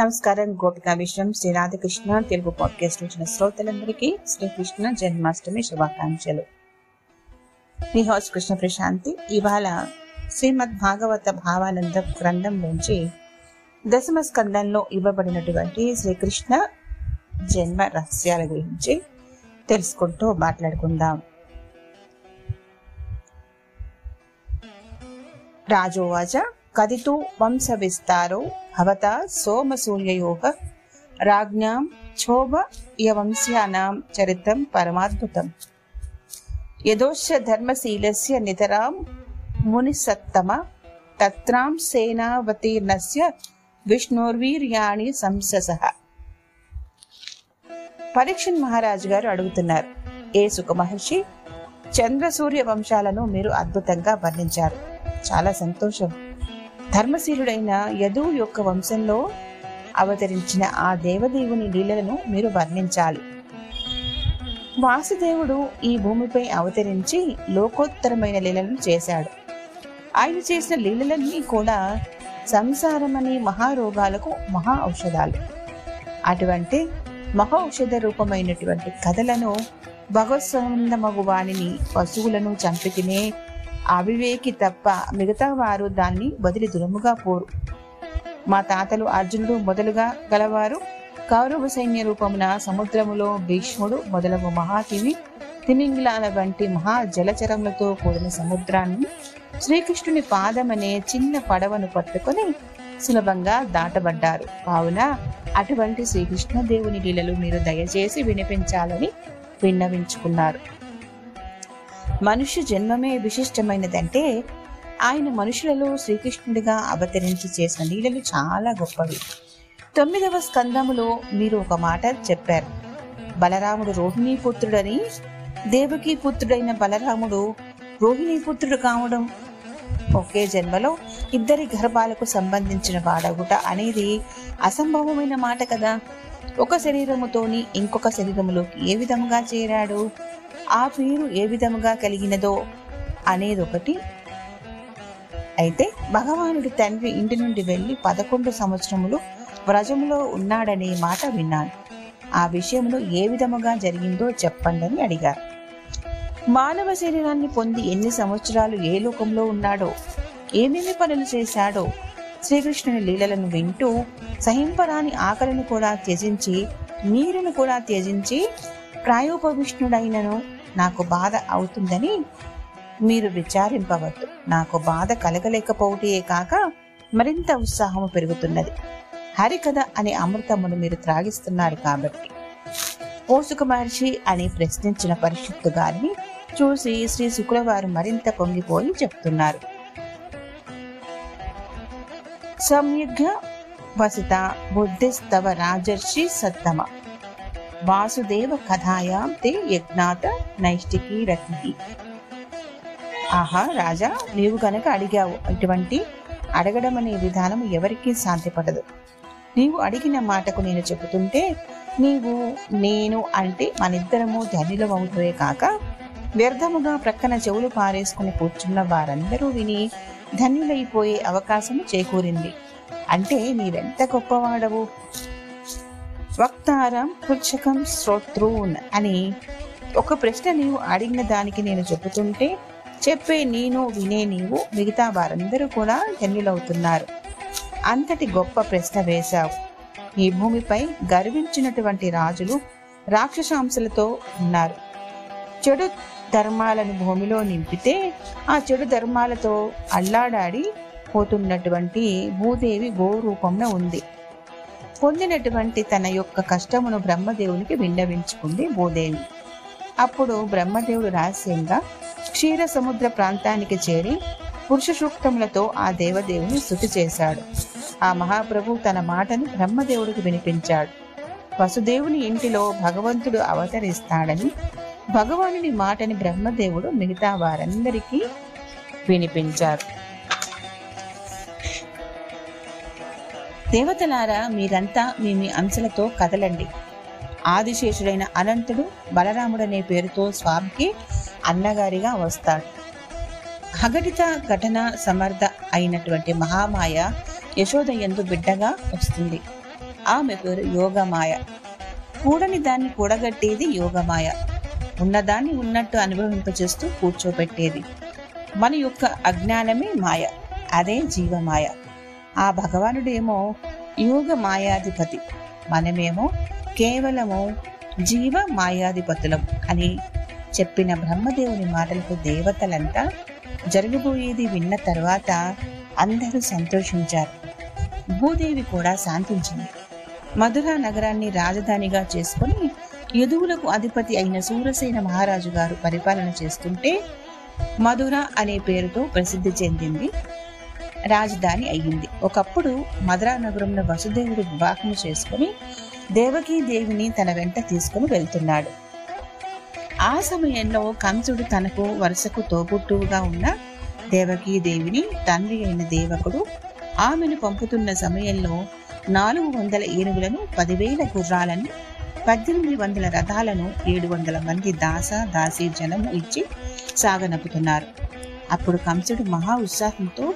నమస్కారం. గోపికా విషయం శ్రీ రాధకృష్ణ తెలుగు పాడ్కాస్ట్ వచ్చిన శ్రోతలందరికీ శ్రీకృష్ణ జన్మాష్టమి శుభాకాంక్షలు. మీ హౌస్ కృష్ణ ప్రశాంతి. ఇవాళ శ్రీమద్ భాగవత భావానంద గ్రంథం నుంచి దశమ స్కందంలో ఇవ్వబడినటువంటి శ్రీకృష్ణ జన్మ రహస్యాల గురించి తెలుసుకుంటూ మాట్లాడుకుందాం. రాజోవాచ కదితు వంశ విస్తారో భవత సోమసూర్యయోగ రాజ్ఞాం క్షోభ యవంశ్యానాం చరిత్రం పరమాద్భుతం. యదోశ ధర్మశీలస్య నితరాం మునిసత్తమ తత్రాం సేనావతీర్ణస్య విష్ణోర్వీర్యాణి సంసస పరీక్షన్ మహారాజు గారు అడుగుతున్నారు ఏ సుఖ మహర్షి? చంద్ర సూర్య వంశాలను మీరు అద్భుతంగా వర్ణించారు. చాలా సంతోషం. ధర్మశీలుడైన యదువు యొక్క వంశంలో అవతరించిన ఆ దేవదేవుని లీలలను మీరు వర్ణించాలి. వాసుదేవుడు ఈ భూమిపై అవతరించి లోకోత్తరమైన లీలలను చేశాడు. ఆయన చేసిన లీలలన్నీ కూడా సంసారమనే మహారోగాలకు మహా ఔషధాలు. అటువంటి మహా ఔషధ రూపమైనటువంటి కథలను భగవత్సందమగు వాణిని పశువులను చంపి తినే అవివేకి తప్ప మిగతా వారు దాన్ని వదిలి దురముగా పోరు. మా తాతలు అర్జునుడు మొదలుగా గలవారు. కౌరవ సైన్య రూపమున సముద్రములో భీష్ముడు మొదలగు మహాతివి తిమింగిలాల వంటి మహా జలచరములతో కూడిన సముద్రాన్ని శ్రీకృష్ణుని పాదమనే చిన్న పడవను పట్టుకొని సులభంగా దాటబడ్డారు. కావున అటువంటి శ్రీకృష్ణ దేవుని లీలలు మీరు దయచేసి వినిపించాలని విన్నవించుకున్నారు. మనుష్య జన్మమే విశిష్టమైనదంటే ఆయన మనుషులలో శ్రీకృష్ణుడిగా అవతరించి చేసిన లీలలు చాలా గొప్పవి. తొమ్మిదవ స్కందములో మీరు ఒక మాట చెప్పారు. బలరాముడు రోహిణీ పుత్రుడని దేవకీ పుత్రుడైన బలరాముడు రోహిణీ పుత్రుడు కావడం? ఒకే జన్మలో ఇద్దరి గర్భాలకు సంబంధించిన వాడగుట అనేది అసంభవమైన మాట కదా. ఒక శరీరముతోని ఇంకొక శరీరములోకి ఏ విధముగా చేరాడు? ఆ పేరు ఏ విధముగా కలిగినదో అనేది ఒకటి అయితే భగవానుడి తండ్రి ఇంటి నుండి వెళ్ళి పదకొండు సంవత్సరములు వ్రజములో ఉన్నాడనే మాట విన్నాను. ఆ విషయంలో ఏ విధముగా జరిగిందో చెప్పండి అని అడిగారు. మానవ శరీరాన్ని పొంది ఎన్ని సంవత్సరాలు ఏ లోకంలో ఉన్నాడో ఏమేమి పనులు చేశాడో శ్రీకృష్ణుని లీలలను వింటూ సహింపరాని ఆకలిని కూడా త్యజించి నీరును కూడా త్యజించి ప్రాయోపవిష్ణుడైనను నాకు బాధ అవుతుందని మీరు విచారింపవద్దు. నాకు బాధ కలగలేకపోవటే కాక మరింత ఉత్సాహము పెరుగుతున్నది. హరికథ అనే అమృతమును మీరు త్రాగిస్తున్నారు కాబట్టి. ఓసుక మహర్షి అని ప్రశ్నించిన పరిషత్తు గారిని చూసి శ్రీ శుక్రవారు మరింత పొంగిపోయి చెప్తున్నారు. సంయుగ్య వసిత బుద్ధిస్తవ రాజర్షి సత్తమ. వాసుదేవ కథాయాం తే యజ్ఞాత నైష్టికి రతి ఆహా రాజా నీవు కనుక అడిగావు ఇటువంటి అడగడం అనే విధానం ఎవరికీ సాధ్యపడదు. నీవు అడిగిన మాటకు నేను చెబుతుంటే నీవు నేను అంటే మనిద్దరము ధన్యులమవుతువే కాక వ్యర్థముగా ప్రక్కన చెవులు పారేసుకుని కూర్చున్న వారందరూ విని ధన్యులైపోయే అవకాశము చేకూరింది. అంటే నీవెంత గొప్పవాడవు? వక్తారం పుచ్చకం శ్రోత్రూన్ అని ఒక ప్రశ్న నీవు అడిగిన దానికి నేను చెబుతుంటే చెప్పే నేను వినే నీవు మిగతా వారందరూ కూడా ధన్యులవుతున్నారు. అంతటి గొప్ప ప్రశ్న వేశావు. ఈ భూమిపై గర్వించినటువంటి రాజులు రాక్షసాంశలతో ఉన్నారు. చెడు ధర్మాలను భూమిలో నింపితే ఆ చెడు ధర్మాలతో అల్లాడాడి పోతున్నటువంటి భూదేవి గో రూపంలో ఉంది. పొందినటువంటి తన యొక్క కష్టమును బ్రహ్మదేవునికి విన్నవించుకుంది భూదేవి. అప్పుడు బ్రహ్మదేవుడు రహస్యంగా క్షీర సముద్ర ప్రాంతానికి చేరి పురుష సూక్తములతో ఆ దేవదేవుని స్థుతి చేశాడు. ఆ మహాప్రభు తన మాటను బ్రహ్మదేవుడికి వినిపించాడు. వసుదేవుని ఇంటిలో భగవంతుడు అవతరిస్తాడని భగవానుని మాటని బ్రహ్మదేవుడు మిగతా వారందరికీ వినిపించారు దేవతలారా మీరంతా మీ మీ అంశలతో కదలండి. ఆదిశేషుడైన అనంతుడు బలరాముడనే పేరుతో స్వామికి అన్నగారిగా వస్తాడు. అఘటిత ఘటన సమర్థ అయినటువంటి మహామాయ యశోద ఎందు బిడ్డగా వస్తుంది. ఆమె పేరు యోగమాయ. కూడని దాన్ని కూడగట్టేది యోగమాయ. ఉన్నదాన్ని ఉన్నట్టు అనుభవింపచేస్తూ కూర్చోబెట్టేది మన యొక్క అజ్ఞానమే మాయ. అదే జీవమాయ. ఆ భగవానుడేమో యోగ మాయాధిపతి. మనమేమో కేవలము జీవ మాయాధిపతులం అని చెప్పిన బ్రహ్మదేవుని మాటలకు దేవతలంతా జరగబోయేది విన్న తర్వాత అందరూ సంతోషించారు. భూదేవి కూడా శాంతించింది. మధుర నగరాన్ని రాజధానిగా చేసుకుని యదువులకు అధిపతి అయిన సూరసేన మహారాజు గారు పరిపాలన చేస్తుంటే మధుర అనే పేరుతో ప్రసిద్ధి చెందింది రాజధాని అయ్యింది. ఒకప్పుడు మధురా నగరంలో వసుదేవుడు వివాహం చేసుకుని దేవకీ దేవిని తన వెంట తీసుకుని వెళ్తున్నాడు. ఆ సమయంలో కంసుడు తనకు వరుసకు తోబుట్టువుగా ఉన్న దేవకీ దేవిని తండ్రి అయిన దేవకుడు ఆమెను పంపుతున్న సమయంలో నాలుగు వందల ఏనుగులను పదివేల గుర్రాలను పద్దెనిమిది వందల రథాలను ఏడు వందల మంది దాస దాసి జనము ఇచ్చి సాగనపుతున్నారు. అప్పుడు కంసుడు మహా ఉత్సాహంతో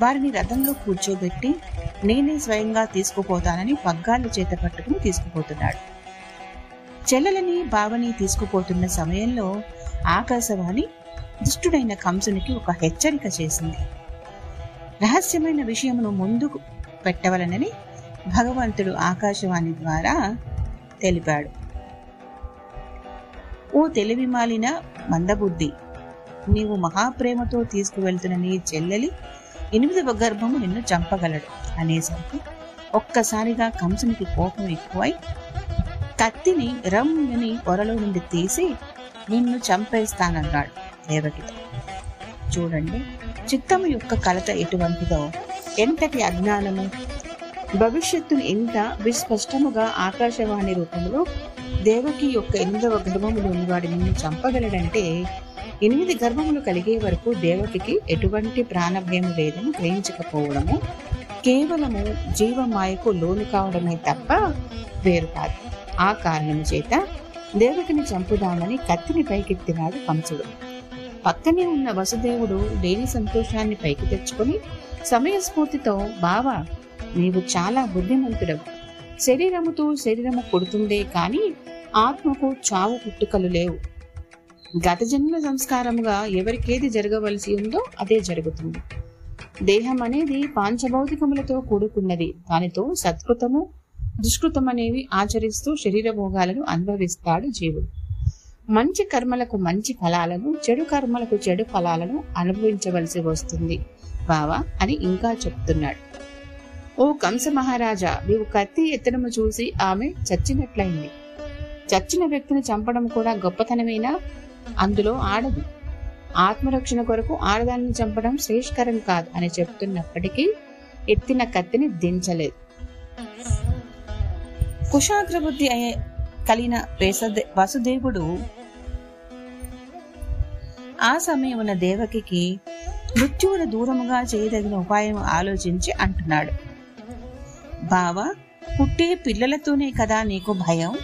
వారిని రథంలో కూర్చోబెట్టి నేనే స్వయంగా తీసుకుపోతానని పగ్గాలు చేత పట్టుకుని తీసుకుపోతున్నాడు. చెల్లెలని బావని తీసుకుపోతున్న సమయంలో ఆకాశవాణి దుష్టుడైన కంసునికి ఒక హెచ్చరిక చేసింది. రహస్యమైన విషయమును ముందుకు పెట్టవలనని భగవంతుడు ఆకాశవాణి ద్వారా తెలిపాడు. ఓ తెలివి మాలిన మందబుద్ధి నీవు మహాప్రేమతో తీసుకువెళ్తున్న నీ చెల్లెలి ఎనిమిదవ గర్భము నిన్ను చంపగలడు. అనేసరికి ఒక్కసారిగా కంసునికి కోపం ఎక్కువై కత్తిని రమ్ముని పొరలో నుండి తీసి నిన్ను చంపేస్తానన్నాడు దేవకితో. చూడండి చిత్తము యొక్క కలత ఎటువంటిదో ఎంతటి అజ్ఞానము? భవిష్యత్తును ఎంత విస్పష్టముగా ఆకాశవాణి రూపంలో దేవకి యొక్క ఎనిమిదవ గర్భములోని వాడి నిన్ను చంపగలడంటే ఎనిమిది గర్భములు కలిగే వరకు దేవకికి ఎటువంటి ప్రాణభయం లేదని గ్రహించకపోవడము కేవలము జీవమాయకు లోను కావడమే తప్ప వేరు కాదు. ఆ కారణం చేత దేవకిని చంపుదామని కత్తిని పైకెత్తినాడు కంసుడు. పక్కనే ఉన్న వసుదేవుడు లేని సంతోషాన్ని పైకి తెచ్చుకొని సమయస్ఫూర్తితో బావా నీవు చాలా బుద్ధిమంతుడవు. శరీరముతో శరీరము కొడుతుందే కానీ ఆత్మకు చావు పుట్టుకలు లేవు. గత జన్మ సంస్కారముగా ఎవరికేది జరగవలసి ఉందో అదే జరుగుతుంది. దేహం అనేది పాంచభౌతికములతో కూడుకున్నది. దానితో సత్కృతము దుష్కృతం అనేవి ఆచరిస్తూ శరీర భోగాలను అనుభవిస్తాడు జీవుడు. మంచి కర్మలకు మంచి ఫలాలను చెడు కర్మలకు చెడు ఫలాలను అనుభవించవలసి వస్తుంది. బావా అని ఇంకా చెప్తున్నాడు. ఓ కంస మహారాజా నీవు కత్తి ఎత్తడము చూసి ఆమె చచ్చినట్లయింది. చచ్చిన వ్యక్తిని చంపడం కూడా గొప్పతనమేనా? అందులో ఆడదు. ఆత్మరక్షణ కొరకు ఆడదాన్ని చంపడం శ్రేష్కరం కాదు అని చెప్తున్నప్పటికీ ఎత్తిన కత్తిని దించలేదు. కుశాగ్రబుద్ధి అయ్యే కలిగిన వేసదే వసుదేవుడు ఆ సమయమున దేవకికి మృత్యువును దూరముగా చేయదగిన ఉపాయం ఆలోచించి అంటున్నాడు. బావా పుట్టే పిల్లలతోనే కదా నీకు భయం?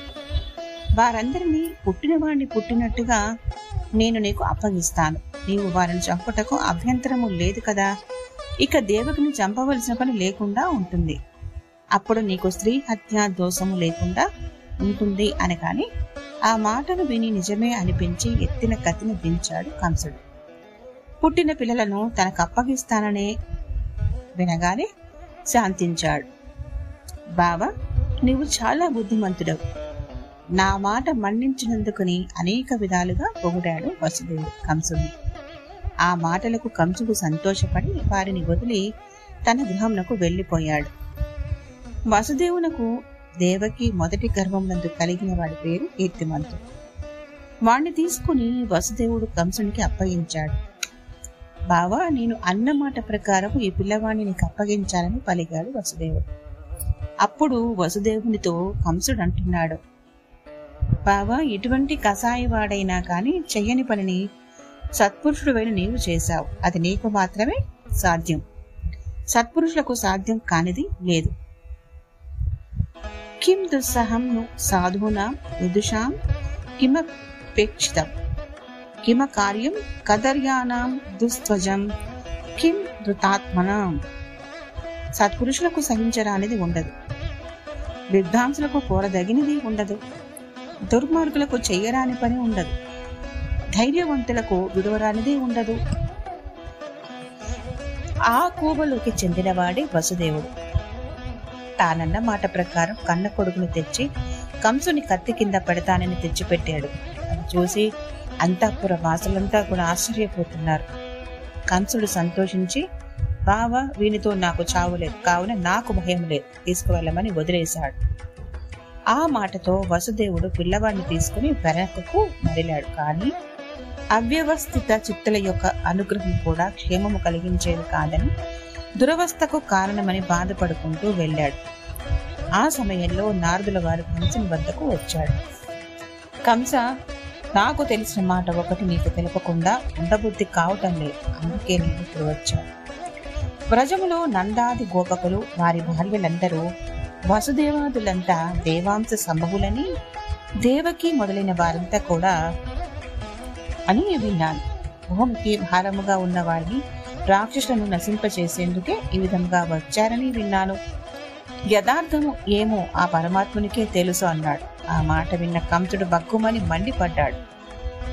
వారందరినీ పుట్టిన పుట్టినట్టుగా నేను నీకు అప్పగిస్తాను. నీవు వారిని చంపుటకు అభ్యంతరము లేదు కదా. ఇక దేవకుని చంపవలసిన పని లేకుండా ఉంటుంది. అప్పుడు నీకు స్త్రీ హత్య దోషము లేకుండా ఉంటుంది అని కాని ఆ మాటను విని నిజమే అనిపించి ఎత్తిన కత్తిని దించాడు కంసుడు. పుట్టిన పిల్లలను తనకు అప్పగిస్తాననే వినగానే శాంతించాడు. బావా నీవు చాలా బుద్ధిమంతుడవు. నా మాట మన్నించినందుకుని అనేక విధాలుగా పొగిడాడు వసుదేవుడు కంసుని ఆ మాటలకు కంసుడు సంతోషపడి వారిని వదిలి తన గృహంనకు వెళ్ళిపోయాడు. వసుదేవునకు దేవకి మొదటి గర్భమునందు కలిగిన వాడి పేరు కీర్తిమంతుడు వాణ్ణి తీసుకుని వసుదేవుడు కంసునికి అప్పగించాడు. బావా నేను అన్న మాట ప్రకారం ఈ పిల్లవాణ్ణి నీకు అప్పగించాలని పలిగాడు వసుదేవుడు. అప్పుడు వసుదేవునితో కంసుడు అంటున్నాడు. బావా ఎటువంటి కషాయవాడైనా కానీ చెయ్యని పనిని సత్పురుషుడువైన నీవు చేశావు. అది నీకు మాత్రమే సాధ్యం. సత్పురుషులకు సాధ్యం కానిది లేదు. కిం దుస్సహం ను సాధూనాం విదుషాం కిమపేక్షితం కిమ కార్యం కదర్యానాం దుస్త్వజం కిం ధృతాత్మనాం సత్పురుషులకు సహించరానిది ఉండదు. విద్వాంసులకు కోరదగినది ఉండదు. దుర్మార్గులకు చెయ్యరాని పని ఉండదు. ధైర్యవంతులకు విడువరానిది ఉండదు. ఆ కూబలోకి చెందినవాడే వసుదేవుడు. తానన్న మాట ప్రకారం కన్న కొడుకును తెచ్చి కంసుని కత్తి కింద పెడతానని తెచ్చిపెట్టాడు. అది చూసి అంతఃపుర వాసులంతా కూడా ఆశ్చర్యపోతున్నారు. కంసుడు సంతోషించి బావా వీనితో నాకు చావు లేదు. కావున నాకు భయం లేదు. తీసుకువెళ్ళమని వదిలేశాడు. ఆ మాటతో వసుదేవుడు పిల్లవాడిని తీసుకుని వెనకకు మరిలాడు. కానీ అవ్యవస్థిత చిత్తుల యొక్క అనుగ్రహం కూడా క్షేమము కలిగించేది కాదని దురవస్థకు కారణమని బాధపడుకుంటూ వెళ్ళాడు. ఆ సమయంలో నారదుల వారు కంసుని వద్దకు వచ్చాడు కంస నాకు తెలిసిన మాట ఒకటి నీకు తెలపకుండా ఉండబుద్ధి కావటం లేదు. అందుకే నేను ఇప్పుడు వచ్చాను. వ్రజములో నందాది గోపకులు వారి భార్యలందరూ వసుదేవాదులంతా దేవాంశ సంభవులని దేవకి మొదలైన వారంతా కూడా అని విన్నాను. భూమికి భారముగా ఉన్న వారిని రాక్షసులను నశింపచేసేందుకే ఈ విధంగా వచ్చారని విన్నాను. యథార్థము ఏమో ఆ పరమాత్మునికే తెలుసు అన్నాడు. ఆ మాట విన్న కంసుడు బగ్గుమని మండిపడ్డాడు.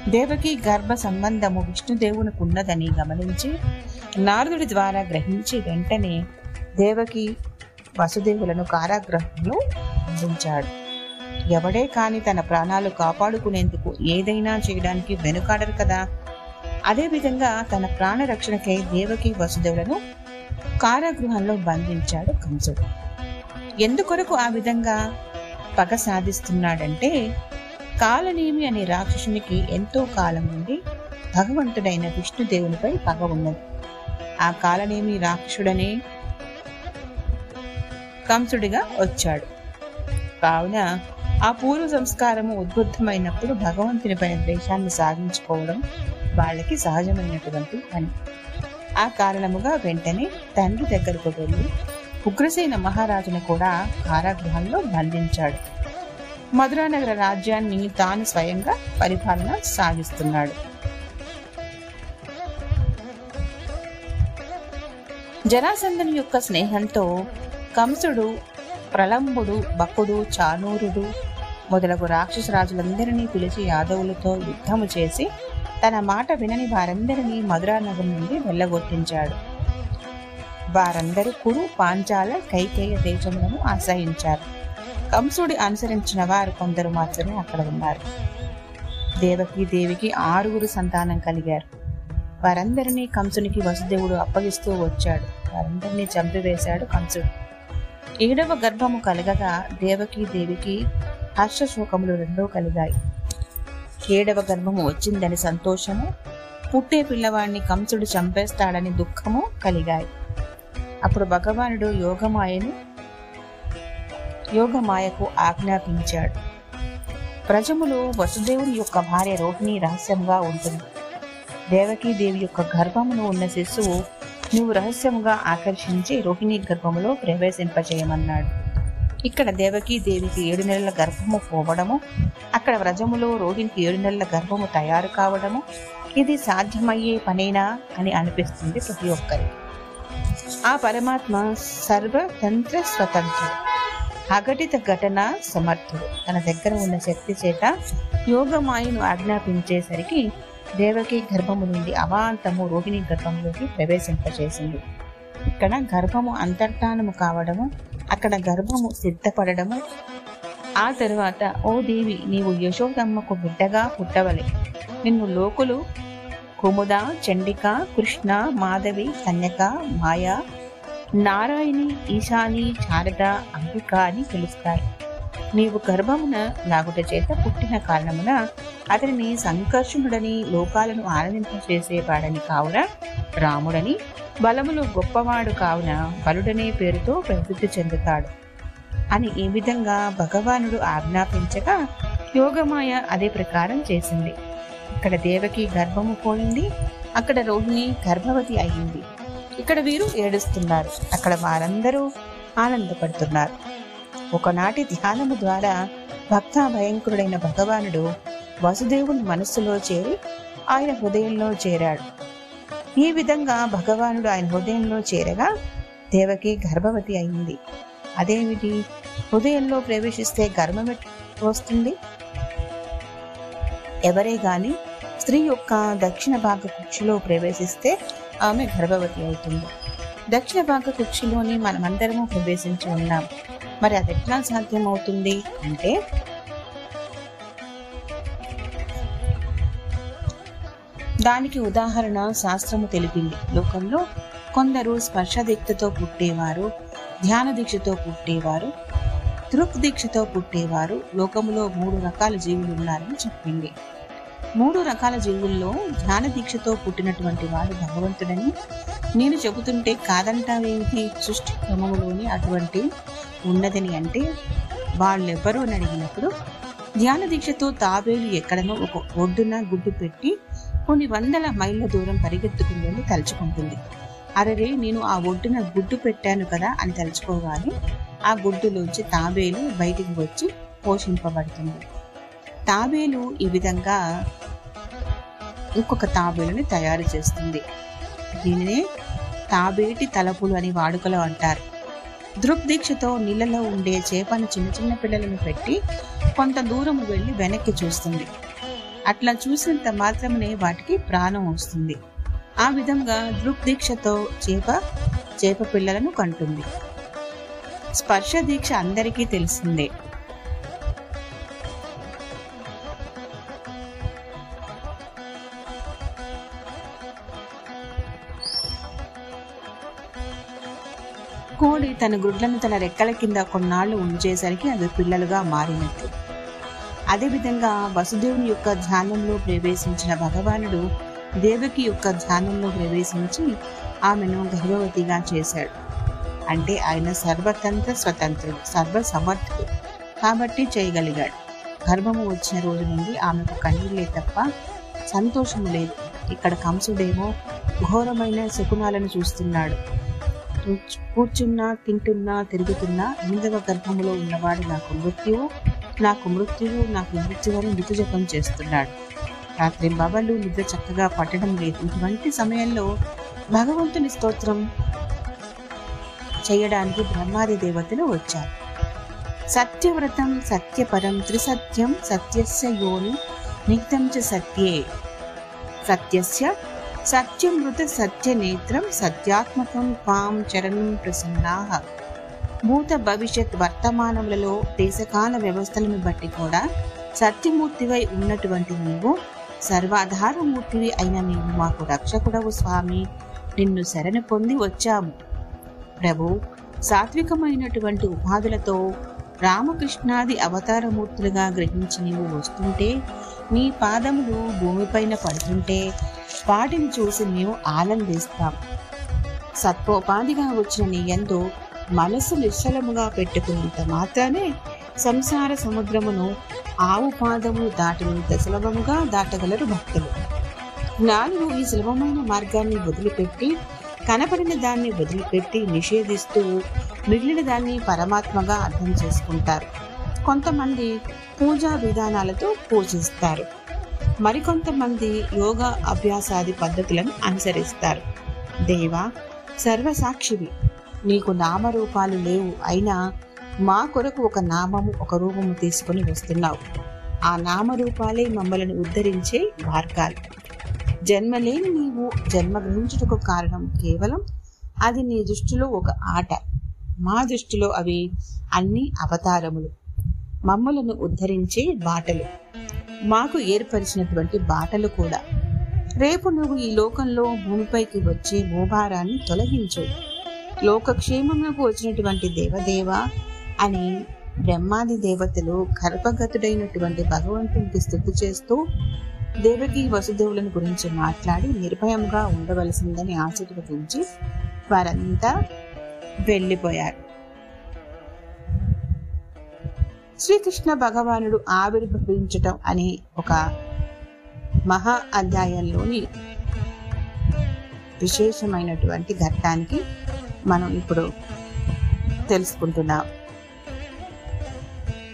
దేవకి గర్భ సంబంధము విష్ణుదేవునికున్నదని గమనించి నారదుడి ద్వారా గ్రహించి వెంటనే దేవకి వసుదేవులను కారాగృహంలో ఉంచాడు. ఎవడే కాని తన ప్రాణాలు కాపాడుకునేందుకు ఏదైనా చేయడానికి వెనుకాడరు కదా. అదేవిధంగా తన ప్రాణ రక్షణకై దేవకి వసుదేవులను కారాగృహంలో బంధించాడు కంసుడు. ఎందుకొరకు ఆ విధంగా పగ సాధిస్తున్నాడంటే కాలనేమి అనే రాక్షసునికి ఎంతో కాలం నుండి భగవంతుడైన విష్ణుదేవునిపై పగ ఉన్నది. ఆ కాలనేమి రాక్షసుడనే కంసుడిగా వచ్చాడు. కావున ఆ పూర్వ సంస్కారము ఉద్బుద్ధమైనప్పుడు భగవంతుని పైన ద్వేషాన్ని సాధించుకోవడం వాళ్ళకి సహజమైనటువంటి పని. ఆ కారణముగా వెంటనే తండ్రి దగ్గరకు వెళ్ళి ఉగ్రసేన మహారాజును కూడా కారాగృహంలో బంధించాడు. మధురానగర రాజ్యాన్ని తాను స్వయంగా పరిపాలన సాగిస్తున్నాడు. జరాసంధుని యొక్క స్నేహంతో కంసుడు ప్రలంబుడు బకుడు చానూరుడు మొదలగు రాక్షస రాజులందరినీ పిలిచి యాదవులతో యుద్ధము చేసి తన మాట వినని వారందరినీ మధురానగరం నుండి వెళ్ళగొట్టించాడు. వారందరూ కురు పాంచాల కైకేయ దేశములను ఆశ్రయించారు. కంసుడి అనుసరించిన వారు కొందరు మాత్రమే అక్కడ ఉన్నారు. దేవకి దేవికి ఆరుగురు సంతానం కలిగారు. వారందరినీ కంసునికి వసుదేవుడు అప్పగిస్తూ వచ్చాడు. వారందరినీ చంపివేశాడు కంసుడు. ఏడవ గర్భము కలగగా దేవకి దేవికి హర్షశోకములు రెండూ కలిగాయి. ఏడవ గర్భము వచ్చిందని సంతోషము పుట్టే పిల్లవాడిని కంసుడు చంపేస్తాడని దుఃఖము కలిగాయి. అప్పుడు భగవానుడు యోగమాయను యోగమాయకు ఆజ్ఞాపించాడు. ప్రజములు వసుదేవుని యొక్క భార్య రోహిణి రహస్యంగా ఉంటుంది. దేవకీ దేవి యొక్క గర్భమును ఉన్న శిశువు నువ్వు రహస్యంగా ఆకర్షించి రోహిణి గర్భములో ప్రవేశింపచేయమన్నాడు ఇక్కడ దేవకీ దేవికి ఏడు నెలల గర్భము పోవడము అక్కడ వ్రజములో రోహిణికి ఏడు నెలల గర్భము తయారు కావడము ఇది సాధ్యమయ్యే పనేనా అని అనిపిస్తుంది ప్రతి ఒక్కరికి. ఆ పరమాత్మ సర్వతంత్ర స్వతంత్రుడు అఘటిత ఘటన సమర్థుడు. తన దగ్గర ఉన్న శక్తి చేత యోగమాయను ఆజ్ఞాపించేసరికి దేవకి గర్భము నుండి అవాంతము రోహిణి గర్భంలోకి ప్రవేశింపచేసింది. ఇక్కడ గర్భము అంతర్ధానము కావడము అక్కడ గర్భము సిద్ధపడడము. ఆ తరువాత ఓ దేవి నీవు యశోదమ్మకు బిడ్డగా పుట్టవలే. నిన్ను లోకులు కుముద చండిక కృష్ణ మాధవి కన్యక మాయా నారాయణి ఈశాని శారద అంబిక అని పిలుస్తారు. నీవు గర్భమున లాగుట చేత పుట్టిన కారణమున అతనిని సంకర్షణుడని లోకాలను ఆనందింపచేసేవాడని కావున రాముడని బలములు గొప్పవాడు కావున బలుడనే పేరుతో ప్రసిద్ధి చెందుతాడు. అని ఈ విధంగా భగవానుడు ఆజ్ఞాపించగా యోగమాయ అదే ప్రకారం చేసింది. ఇక్కడ దేవకి గర్భము పోయింది అక్కడ రోహిణి గర్భవతి అయింది. ఇక్కడ వీరు ఏడుస్తున్నారు. అక్కడ వారందరూ ఆనందపడుతున్నారు. ఒకనాటి ధ్యానము ద్వారా భక్త భయంకరుడైన భగవానుడు వసుదేవుని మనస్సులో చేరి ఆయన హృదయంలో చేరాడు. ఈ విధంగా భగవానుడు ఆయన హృదయంలో చేరగా దేవకి గర్భవతి అయింది. అదేమిటి? హృదయంలో ప్రవేశిస్తే గర్భం వస్తుంది? ఎవరే గాని స్త్రీ యొక్క దక్షిణ భాగ కుక్షిలో ప్రవేశిస్తే ఆమె గర్భవతి అవుతుంది. దక్షిణ భాగ కుక్షిలోని మనమందరము ప్రవేశించి ఉన్నాం. మరి అది ఎట్లా సాధ్యమవుతుంది అంటే దానికి ఉదాహరణ శాస్త్రము తెలిపింది. లోకంలో కొందరు స్పర్శ దీక్షతో పుట్టేవారు ధ్యాన దీక్షతో పుట్టేవారు దృక్ దీక్షతో పుట్టేవారు. లోకములో మూడు రకాల జీవులు ఉన్నారని చెప్పింది. మూడు రకాల జీవుల్లో ధ్యాన దీక్షతో పుట్టినటువంటి వాడు భగవంతుడని నేను చెబుతుంటే కాదంటావేమిటి సృష్టి క్రమములోని అటువంటి ఉన్నదని అంటే వాళ్ళెవ్వరూ అని అడిగినప్పుడు ధ్యాన దీక్షతో తాబేలు ఎక్కడనో ఒక ఒడ్డున గుడ్డు పెట్టి కొన్ని వందల మైళ్ళ దూరం పరిగెత్తుకుందని తలుచుకుంటుంది. అరరే నేను ఆ ఒడ్డున గుడ్డు పెట్టాను కదా అని తలుచుకోగానే ఆ గుడ్డులోంచి తాబేలు బయటికి వచ్చి పోషింపబడుతుంది. తాబేలు ఈ విధంగా ఇంకొక తాబేలుని తయారు చేస్తుంది. దీనినే తాబేటి తలపులు అని వాడుకలో అంటారు. దృగ్దీక్షతో నీళ్ళలో ఉండే చేపను చిన్న చిన్న పిల్లలను పెట్టి కొంత దూరం వెళ్ళి వెనక్కి చూస్తుంది. అట్లా చూసినంత మాత్రమే వాటికి ప్రాణం వస్తుంది. ఆ విధంగా దృగ్దీక్షతో చేప చేప పిల్లలను కంటుంది. స్పర్శ దీక్ష అందరికీ తెలిసిందే. కోడి తన గుడ్లను తన రెక్కల కింద కొన్నాళ్ళు ఉంచేసరికి అవి పిల్లలుగా మారినట్టు. అదేవిధంగా వసుదేవుని యొక్క ధ్యానంలో ప్రవేశించిన భగవానుడు దేవకి యొక్క ధ్యానంలో ప్రవేశించి ఆమెను గర్భవతిగా చేశాడు. అంటే ఆయన సర్వతంత్ర స్వతంత్రుడు సర్వ సమర్థుడు కాబట్టి చేయగలిగాడు. గర్భము వచ్చిన రోజు నుండి ఆమెకు కన్నీళ్ళే తప్ప సంతోషము లేదు. ఇక్కడ కంసుడేమో ఘోరమైన శకునాలను చూస్తున్నాడు. కూర్చున్నా తింటున్నా తిరుగుతున్నా ఎనిమిదవ గర్భములో ఉన్నవాడు నాకు మృత్యువు నాకు మృత్యువు నాకు మృత్యువని మృతుజపం చేస్తున్నాడు. రాత్రి బబలు నిద్ర చక్కగా పట్టడం లేదు. ఇటువంటి సమయంలో భగవంతుని స్తోత్రం చేయడానికి బ్రహ్మాది దేవతలు వచ్చారు. సత్యవ్రతం సత్యపరం త్రిసత్యం సత్యస్య యోని నిత్యం చ సత్యే. సత్యస్య సత్యమృత సత్యనేత్రం సత్యాత్మకం పాం చరణం ప్రసన్నాహ భూత భవిష్యత్ వర్తమానములలో దేశకాల వ్యవస్థలను బట్టి కూడా సత్యమూర్తివై ఉన్నటువంటి నీవు సర్వాధారమూర్తివి అయిన నీవు మాకు రక్షకుడవు స్వామి. నిన్ను శరణ పొంది వచ్చాము. ప్రభు సాత్వికమైనటువంటి ఉపాధులతో రామకృష్ణాది అవతారమూర్తులుగా గ్రహించి నీవు వస్తుంటే నీ పాదములు భూమిపైన పడుతుంటే వాటిని చూసి మేము ఆనందిస్తాం సత్వోపాధిగా వచ్చిన నీ ఎందు మనసు నిశ్చలముగా పెట్టుకున్నంత మాత్రానే సంసార సముద్రమును ఆవు పాదము దాటినంత సులభముగా దాటగలరు భక్తులు. జ్ఞానులు ఈ సులభమైన మార్గాన్ని వదిలిపెట్టి కనపడిన దాన్ని వదిలిపెట్టి నిషేధిస్తూ మిగిలిన దాన్ని పరమాత్మగా అర్థం చేసుకుంటారు. కొంతమంది పూజా విధానాలతో పూజిస్తారు. మరికొంతమంది యోగా అభ్యాసాది పద్ధతులను అనుసరిస్తారు. దేవా సర్వసాక్షివి నీకు నామరూపాలు లేవు అయినా మా కొరకు ఒక నామము ఒక రూపము తీసుకుని వస్తున్నావు. ఆ నామరూపాలే మమ్మలను ఉద్ధరించే మార్గాలు. జన్మలేని నీవు జన్మ గ్రహించుటకు కారణం కేవలం అది నీ దృష్టిలో ఒక ఆట. మా దృష్టిలో అవి అన్ని అవతారములు. మమ్మలను ఉద్ధరించే బాటలు. మాకు ఏర్పరిచినటువంటి బాటలు కూడా. రేపు నువ్వు ఈ లోకంలో భూమిపైకి వచ్చే భూభారాన్ని తొలగించు. లోకక్షేమమునకు వచ్చినటువంటి దేవదేవ అని బ్రహ్మాది దేవతలు గర్భగతుడైనటువంటి భగవంతునికి స్థుతి చేస్తూ దేవకి వసుదేవులను గురించి మాట్లాడి నిర్భయంగా ఉండవలసిందని ఆశీర్వదించి వారంతా వెళ్ళిపోయారు. శ్రీకృష్ణ భగవానుడు ఆవిర్భవించటం అనే ఒక మహా అధ్యాయంలోని విశేషమైనటువంటి ఘట్టానికి మనం ఇప్పుడు తెలుసుకుంటున్నాం.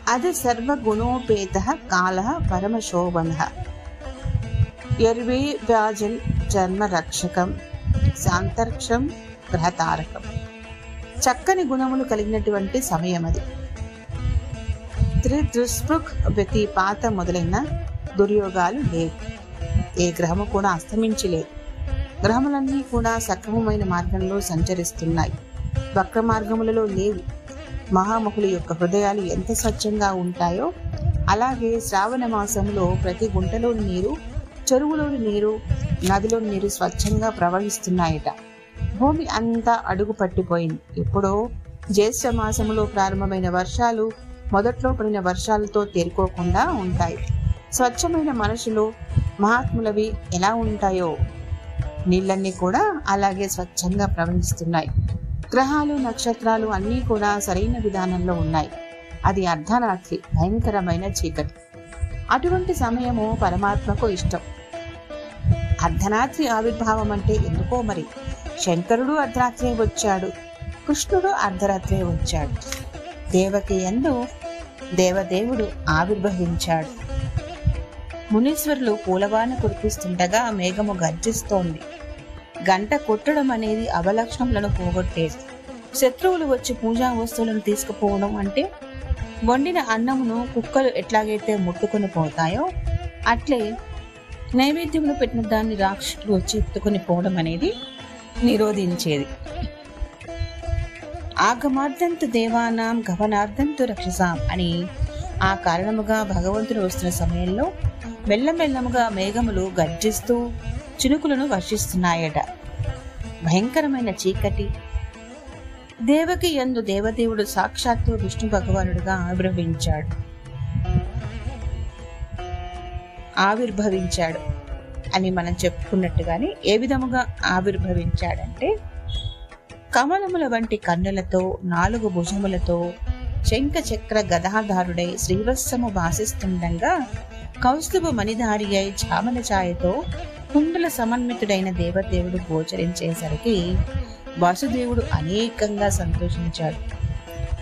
అది సర్వగుణోపేత కాల పరమశోభన. ఎర్వే వ్యాజన్ జన్మ రక్షకం శాంతర్క్షం గ్రహతారకం చక్కని గుణములు కలిగినటువంటి సమయం అది త్రిదృస్పృక్ ప్రతి పాత మొదలైన దుర్యోగాలు లేవు. ఏ గ్రహము కూడా అస్తమించలేదు. గ్రహములన్నీ కూడా సక్రమమైన మార్గంలో సంచరిస్తున్నాయి. వక్ర మార్గములలో లేవు. మహామహుల యొక్క హృదయాలు ఎంత స్వచ్ఛంగా ఉంటాయో అలాగే శ్రావణ మాసంలో ప్రతి గుంటలోని నీరు చెరువులోని నీరు నదిలోని నీరు స్వచ్ఛంగా ప్రవహిస్తున్నాయట. భూమి అంతా అడుగు పట్టిపోయింది. ఎప్పుడో జ్యేష్ఠ మాసంలో ప్రారంభమైన వర్షాలు మొదట్లో పడిన వర్షాలతో తేరుకోకుండా ఉంటాయి. స్వచ్ఛమైన మనుషులు మహాత్ములవి ఎలా ఉంటాయో? నీళ్ళన్నీ కూడా అలాగే స్వచ్ఛంగా ప్రవహిస్తున్నాయి. గ్రహాలు నక్షత్రాలు అన్నీ కూడా సరైన విధానంలో ఉన్నాయి. అది అర్ధరాత్రి భయంకరమైన చీకటి. అటువంటి సమయము పరమాత్మకు ఇష్టం. అర్ధరాత్రి ఆవిర్భావం అంటే ఎందుకో మరి? శంకరుడు అర్ధరాత్రే వచ్చాడు. కృష్ణుడు అర్ధరాత్రే వచ్చాడు. దేవకి ఎందు దేవదేవుడు ఆవిర్భవించాడు. మునీశ్వరులు పూలవాన కురిపిస్తుండగా మేఘము గర్జిస్తోంది. గంట కొట్టడం అనేది అవలక్షణములను పోగొట్టేది. శత్రువులు వచ్చి పూజా వస్తువులను తీసుకుపోవడం అంటే వండిన అన్నమును కుక్కలు ఎట్లాగైతే ముట్టుకొని పోతాయో అట్లే నైవేద్యములు పెట్టిన దాన్ని రాక్షసులు వచ్చి ఎత్తుకొని పోవడం అనేది నిరోధించేది. ఆగమార్థంతు దేవానాం గమనార్థంతు రక్షసాం అని ఆ కారణముగా భగవంతుడు వస్తున్న సమయంలో మెల్లమెల్లముగా మేఘములు గర్జిస్తూ చినుకులను వర్షిస్తున్నాయట. భయంకరమైన చీకటి. దేవకి ఎందు దేవదేవుడు సాక్షాత్తు విష్ణు భగవానుడుగా ఆవిర్భవించాడు. ఆవిర్భవించాడు అని మనం చెప్పుకున్నట్టుగానే ఏ విధముగా ఆవిర్భవించాడంటే కమలముల వంటి కన్నులతో నాలుగు భుజములతో శంఖ చక్ర గదాధారుడై శ్రీవత్సము భాసిస్తుండగా కౌస్తుభ మణిధారి అయి చామల ఛాయతో కుండల సమన్వితుడైన దేవదేవుడు గోచరించేసరికి వాసుదేవుడు అనేకంగా సంతోషించాడు.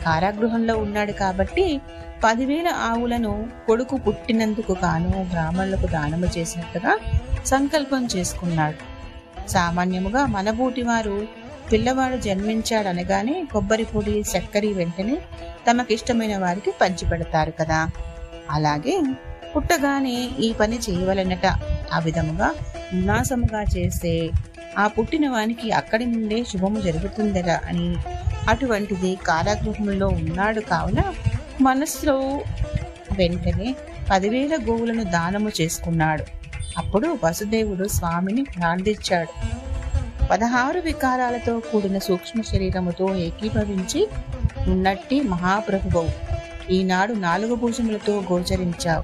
కారాగృహంలో ఉన్నాడు కాబట్టి పదివేల ఆవులను కొడుకు పుట్టినందుకు గాను బ్రాహ్మణులకు దానము చేసినట్టుగా సంకల్పం చేసుకున్నాడు. సామాన్యముగా మనబూటి వారు పిల్లవాడు జన్మించాడనగానే కొబ్బరి పొడి చక్కెర వెంటనే తమకిష్టమైన వారికి పంచిపెడతారు కదా. అలాగే పుట్టగానే ఈ పని చేయవలనట. ఆ విధముగా ఉల్లాసముగా చేస్తే ఆ పుట్టిన వానికి అక్కడి నుండే శుభము జరుగుతుందరా అని అటువంటిది కారాగృహంలో ఉన్నాడు కావున మనస్సులో వెంటనే పదివేల గోవులను దానము చేసుకున్నాడు. అప్పుడు వసుదేవుడు స్వామిని ప్రార్థించాడు. పదహారు వికారాలతో కూడిన సూక్ష్మ శరీరముతో ఏకీభవించి ఉన్నట్టి మహాప్రభువు ఈనాడు నాలుగు భుజములతో గోచరించావు.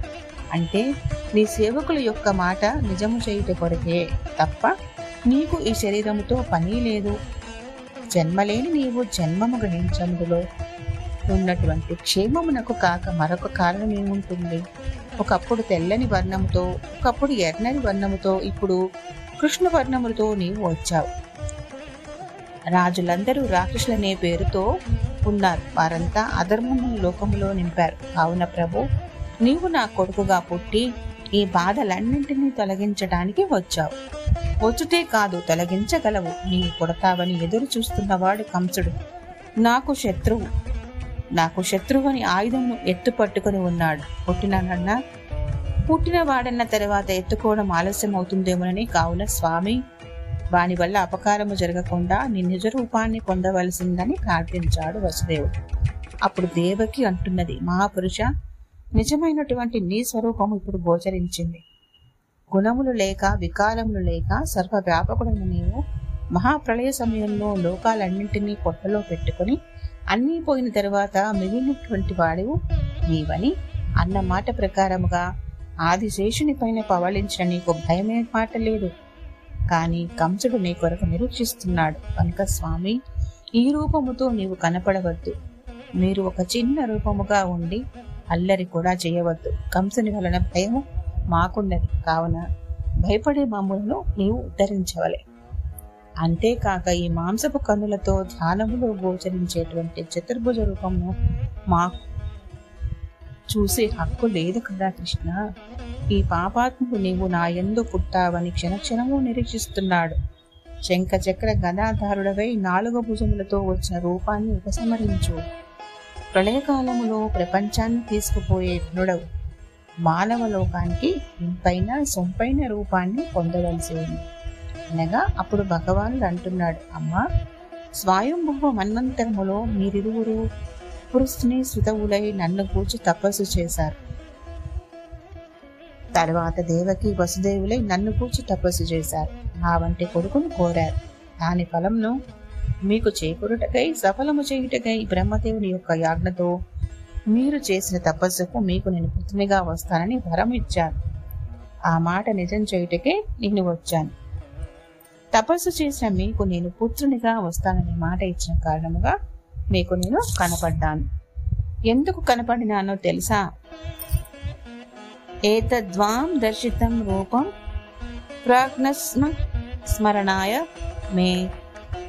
అంటే నీ సేవకుల యొక్క మాట నిజము చేయుట కొరకే తప్ప నీకు ఈ శరీరముతో పని లేదు. జన్మలేని నీవు జన్మము గ్రహించములో ఉన్నటువంటి క్షేమమునకు కాక మరొక కారణం ఏముంటుంది? ఒకప్పుడు తెల్లని వర్ణముతో ఒకప్పుడు ఎర్రని వర్ణముతో ఇప్పుడు కృష్ణవర్ణములతో నీవు వచ్చావు. రాజులందరూ రాక్షసులనే పేరుతో ఉన్నారు. వారంతా అధర్మము లోకములో నింపారు. కావున ప్రభు నీవు నా కొడుకుగా పుట్టి ఈ బాధలన్నింటినీ తొలగించడానికి వచ్చావు. వచ్చుటే కాదు తొలగించగలవు. నీవు కొడతావని ఎదురు చూస్తున్నవాడు కంసుడు. నాకు శత్రువు. నాకు శత్రువుని ఆయుధము ఎత్తు పట్టుకుని ఉన్నాడు. పుట్టినాడన్నా పుట్టిన వాడన్న తర్వాత ఎత్తుకోవడం ఆలస్యం అవుతుందేమోనని కావున స్వామి వాని వల్ల అపకారము జరగకుండా నీ నిజ రూపాన్ని పొందవలసిందని ప్రార్థించాడు వసుదేవుడు. అప్పుడు దేవకి అంటున్నది మహాపురుష నిజమైనటువంటి నీ స్వరూపము ఇప్పుడు గోచరించింది. గుణములు లేక వికారములు లేక సర్వవ్యాపకుడైన నీవు మహాప్రళయ సమయంలో లోకాలన్నింటినీ పొట్టలో పెట్టుకుని అన్నీ పోయిన తరువాత మిగిలినటువంటి వాడివు నీవని అన్న మాట ప్రకారముగా ఆదిశేషుని పైన పవళించిన నీకు భయమే మాట లేదు. కానీ కంసుడు నీ కొరకు నిరీక్షిస్తున్నాడు. కనుక స్వామి ఈ రూపముతో నీవు కనపడవద్దు. మీరు ఒక చిన్న రూపముగా ఉండి అల్లరి కూడా చేయవద్దు. కంసుని వలన భయము మాకున్నది కావున భయపడే మామూలను నీవు ఉద్ధరించవలే. అంతేకాక ఈ మాంసపు కన్నులతో ధ్యానములో గోచరించేటువంటి చతుర్భుజ రూపము మాకు చూసే హక్కు లేదు కదా కృష్ణ. ఈ పాపాత్ముడు నీవు నా ఎందు పుట్టావని క్షణక్షణము నిరీక్షిస్తున్నాడు. శంఖ చక్ర గదాధారుడవై నాలుగు భుజములతో వచ్చిన రూపాన్ని ఉపసంహరించు. ప్రళయకాలములో ప్రపంచాన్ని తీసుకుపోయే ధనుడవు. మానవ లోకానికి ఇంపైన సొంపైన రూపాన్ని పొందవలసి ఉంది. అనగా అప్పుడు భగవానుడు అంటున్నాడు అమ్మా స్వాయంభువ మన్వంతరములో మీరిరువురు పురుషుని సుతవులై నన్ను కూర్చి తపస్సు చేశారు. తర్వాత దేవకి వసుదేవులై నన్ను కూర్చి తపస్సు చేశారు. నా వంటి కొడుకును కోరారు. దాని ఫలంను మీకు చేకూరుటకై సఫలము చేయుటకై బ్రహ్మదేవుని యొక్క యాజ్ఞతో మీరు చేసిన తపస్సుకు మీకు నేను పుత్రునిగా వస్తానని వరం ఇచ్చాను. ఆ మాట నిజం చేయుటకే నేను వచ్చాను. తపస్సు చేసిన మీకు నేను పుత్రునిగా వస్తానని మాట ఇచ్చిన కారణముగా మీకు నేను కనపడ్డాను. ఎందుకు కనపడినానో తెలుసా? ఏతద్వాం దర్శితం రూపం ప్రాజ్ఞస్మ స్మరణాయ మే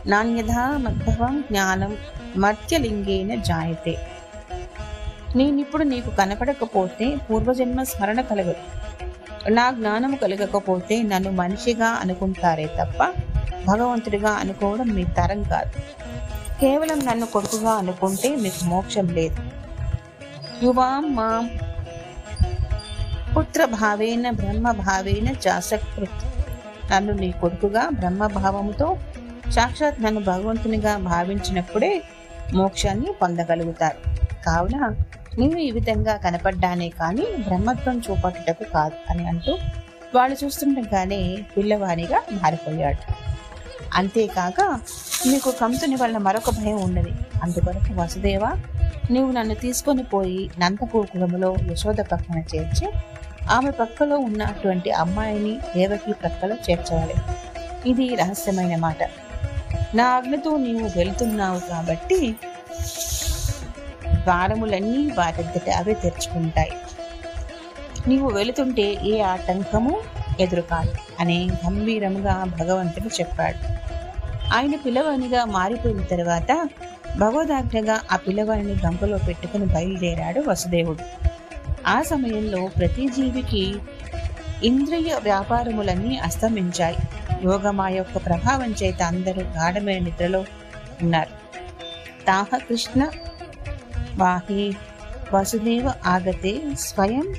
నాణ్యథా మద్భవం జ్ఞానం మర్త్యలింగేన జాయతే. నేనిప్పుడు నీకు కనపడకపోతే పూర్వజన్మ స్మరణ కలగదు. నా జ్ఞానము కలగకపోతే నన్ను మనిషిగా అనుకుంటారే తప్ప భగవంతుడిగా అనుకోవడం మీ తరం కాదు. కేవలం నన్ను కొడుకుగా అనుకుంటే మీకు మోక్షం లేదు. యువాం మాం పుత్ర భావేన బ్రహ్మ భావేన చాసకృత్ నన్ను నీ కొడుకుగా బ్రహ్మభావంతో సాక్షాత్ నన్ను భగవంతునిగా భావించినప్పుడే మోక్షాన్ని పొందగలుగుతారు. కావున నేను ఈ విధంగా కనపడ్డానే కానీ బ్రహ్మత్వం చూపట్టుటకు కాదు అని అంటూ వాళ్ళు చూస్తుండగానే పిల్లవాడిగా మారిపోయాడు. అంతేకాక నీకు కంసుని వల్ల మరొక భయం ఉన్నది. అందుకొరకు వసుదేవ నీవు నన్ను తీసుకొని పోయి నందగోకులములో యశోద పక్కన చేర్చి ఆమె పక్కలో ఉన్నటువంటి అమ్మాయిని దేవకి ప్రక్కలో చేర్చవాలి. ఇది రహస్యమైన మాట. నా ఆజ్ఞతో నీవు వెళ్తున్నావు కాబట్టి ద్వారములన్నీ వాటంతట అవే తెరుచుకుంటాయి. నీవు వెళుతుంటే ఏ ఆటంకము ఎదురుకాదు అనే గంభీరంగా భగవంతుడు చెప్పాడు. ఆయన పిల్లవానిగా మారిపోయిన తర్వాత భగవదాజ్ఞగా ఆ పిల్లవాడిని గంపలో పెట్టుకుని బయలుదేరాడు వసుదేవుడు. ఆ సమయంలో ప్రతి జీవికి ఇంద్రియ వ్యాపారములన్నీ అస్తమించాయి. యోగమాయ యొక్క ప్రభావం చేత అందరూ గాఢమైన నిద్రలో ఉన్నారు. తాహ కృష్ణ వాహి వసుదేవ ఆగతే స్వయం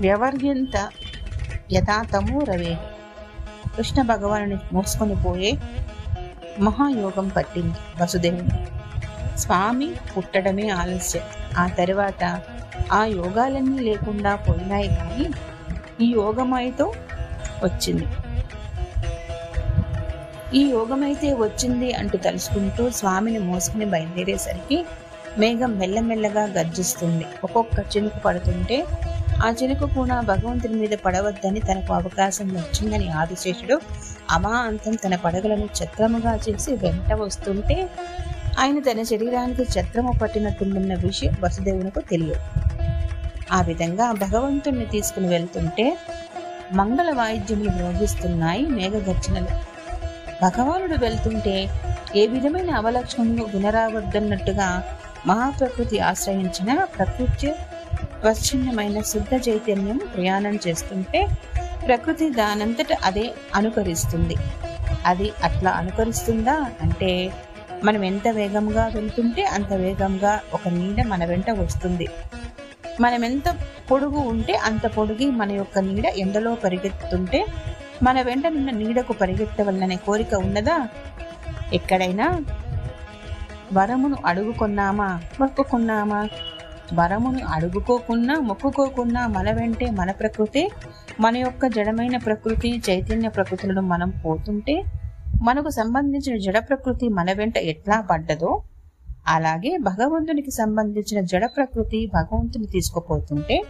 వ్యవర్యంత యథాతము రవేణి కృష్ణ భగవాను మోసుకొని పోయే మహాయోగం పట్టింది వసుదేవుని. స్వామి పుట్టడమే ఆలస్యం. ఆ తర్వాత ఆ యోగాలన్నీ లేకుండా పోయినాయి కానీ ఈ యోగమైతో వచ్చింది. ఈ యోగమైతే వచ్చింది అంటూ తలుచుకుంటూ స్వామిని మోసుకుని బయలుదేరేసరికి మేఘం మెల్లమెల్లగా గర్జిస్తుంది. ఒక్కొక్క చినుకు పడుతుంటే ఆ చినుకు కూడా భగవంతుని మీద పడవద్దని తనకు అవకాశం వచ్చిందని ఆదిశేషుడు అమాంతం తన పడగలను చత్రముగా చేసి వెంట వస్తుంటే ఆయన తన శరీరానికి ఛత్రము పట్టినట్టుందన్న విషయం వసుదేవునకు తెలియదు. ఆ విధంగా భగవంతుణ్ణి తీసుకుని వెళ్తుంటే మంగళ వాయిద్యములు మ్రోగిస్తున్నాయి మేఘగర్జనలు. భగవానుడు వెళ్తుంటే ఏ విధమైన అవలక్షణము వినరావద్దన్నట్టుగా మహాప్రకృతి ఆశ్రయించిన ప్రకృతి స్వచ్ఛన్నమైన శుద్ధ చైతన్యం ప్రయాణం చేస్తుంటే ప్రకృతి దానంతట అదే అనుకరిస్తుంది. అది అట్లా అనుకరిస్తుందా? అంటే మనం ఎంత వేగంగా వెళ్తుంటే అంత వేగంగా ఒక నీడ మన వెంట వస్తుంది. మనం ఎంత పొడుగు ఉంటే అంత పొడుగి మన యొక్క నీడ ఎండలో పరిగెత్తుంటే మన వెంట నిన్న నీడకు పరిగెత్తవలననే కోరిక ఉన్నదా? ఎక్కడైనా? వరమును అడుగుకున్నామా? మొక్కుకున్నామా? వరమును అడుగుకోకున్నా మొక్కుకోకున్నా మన వెంటే మన ప్రకృతి. మన యొక్క జడమైన ప్రకృతి చైతన్య ప్రకృతులను మనం పోతుంటే మనకు సంబంధించిన జడ ప్రకృతి మన వెంట ఎట్లా పడ్డదో అలాగే భగవంతునికి సంబంధించిన జడ ప్రకృతి భగవంతుని తీసుకుపోతుంటే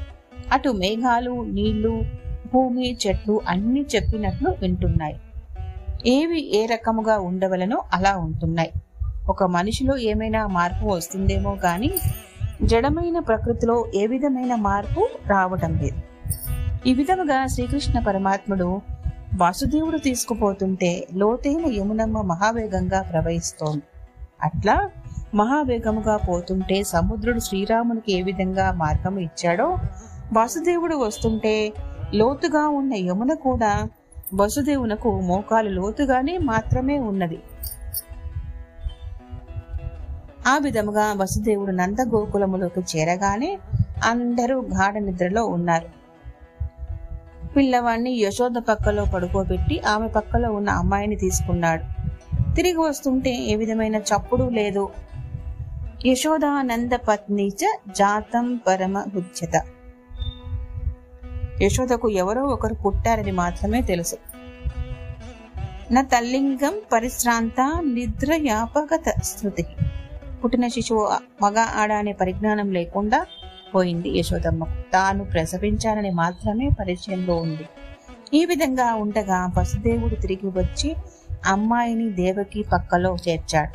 అటు మేఘాలు నీళ్ళు భూమి చెట్లు అన్ని చెప్పినట్లు వింటున్నాయి. ఏవి ఏ రకముగా ఉండవలనో అలా ఉంటున్నాయి. ఒక మనిషిలో ఏమైనా మార్పు వస్తుందేమో కానీ జడమైన ప్రకృతిలో ఏ విధమైన మార్పు రావటం లేదు. ఈ విధముగా శ్రీకృష్ణ పరమాత్ముడు వాసుదేవుడు తీసుకుపోతుంటే లోతైన యమునమ్మ మహావేగంగా ప్రవహిస్తోంది. అట్లా మహావేగముగా పోతుంటే సముద్రుడు శ్రీరామునికి ఏ విధంగా మార్గము ఇచ్చాడో వాసుదేవుడు వస్తుంటే లోతుగా ఉన్న యమున కూడా వసుదేవునకు మోకాలు లోతుగానే మాత్రమే ఉన్నది. ఆ విధముగా వసుదేవుడు నందగోకులములోకి చేరగానే అందరూ గాఢ నిద్రలో ఉన్నారు. పిల్లవాణ్ణి యశోద పక్కలో పడుకోబెట్టి ఆమె పక్కలో ఉన్న అమ్మాయిని తీసుకున్నాడు. తిరిగి వస్తుంటే ఏ విధమైన చప్పుడు లేదు. యశోదానంద పత్ని చ జాతం పరమ హుచ్యత యశోదకు ఎవరో ఒకరు పుట్టారని మాత్రమే తెలుసు. నా తల్లింగం పరిశ్రాంత నిద్ర యాపగత శృతి పుట్టిన శిశువు మగ ఆడ అనే పరిజ్ఞానం లేకుండా పోయింది యశోదమ్మకు తాను ప్రసవించానని మాత్రమే పరిచయంలో ఉంది. ఈ విధంగా ఉండగా వసుదేవుడు తిరిగి వచ్చి అమ్మాయిని దేవకి పక్కలో చేర్చాడు.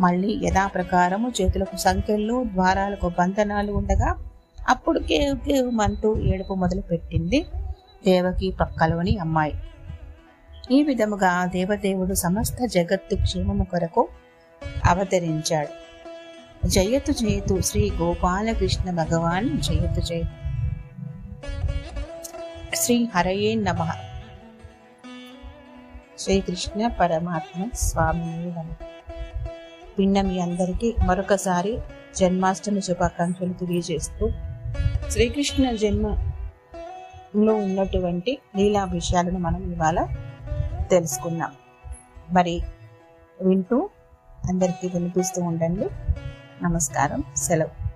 మళ్ళీ యథాప్రకారము చేతులకు సంఖ్యలు ద్వారాలకు బంధనాలు ఉండగా అప్పుడు కేవ్ కేవ్ మంటూ ఏడుపు మొదలు పెట్టింది దేవకి పక్కలోని అమ్మాయి. ఈ విధముగా దేవదేవుడు సమస్త జగత్తు క్షేమము కొరకు అవతరించాడు. జయతు జయతు శ్రీ గోపాలకృష్ణ భగవాన్ జయతు జయతు శ్రీ హరయే నమ. శ్రీకృష్ణ పరమాత్మ స్వామి నమ. పిన్న మీ అందరికీ మరొకసారి జన్మాష్టమి శుభాకాంక్షలు తెలియజేస్తూ శ్రీకృష్ణ జన్మలో ఉన్నటువంటి లీలా విషయాలను మనం ఇవాళ తెలుసుకున్నాం మరి వింటూ అందరికీ వినిపిస్తూ ఉండండి. నమస్కారం. సెలవు.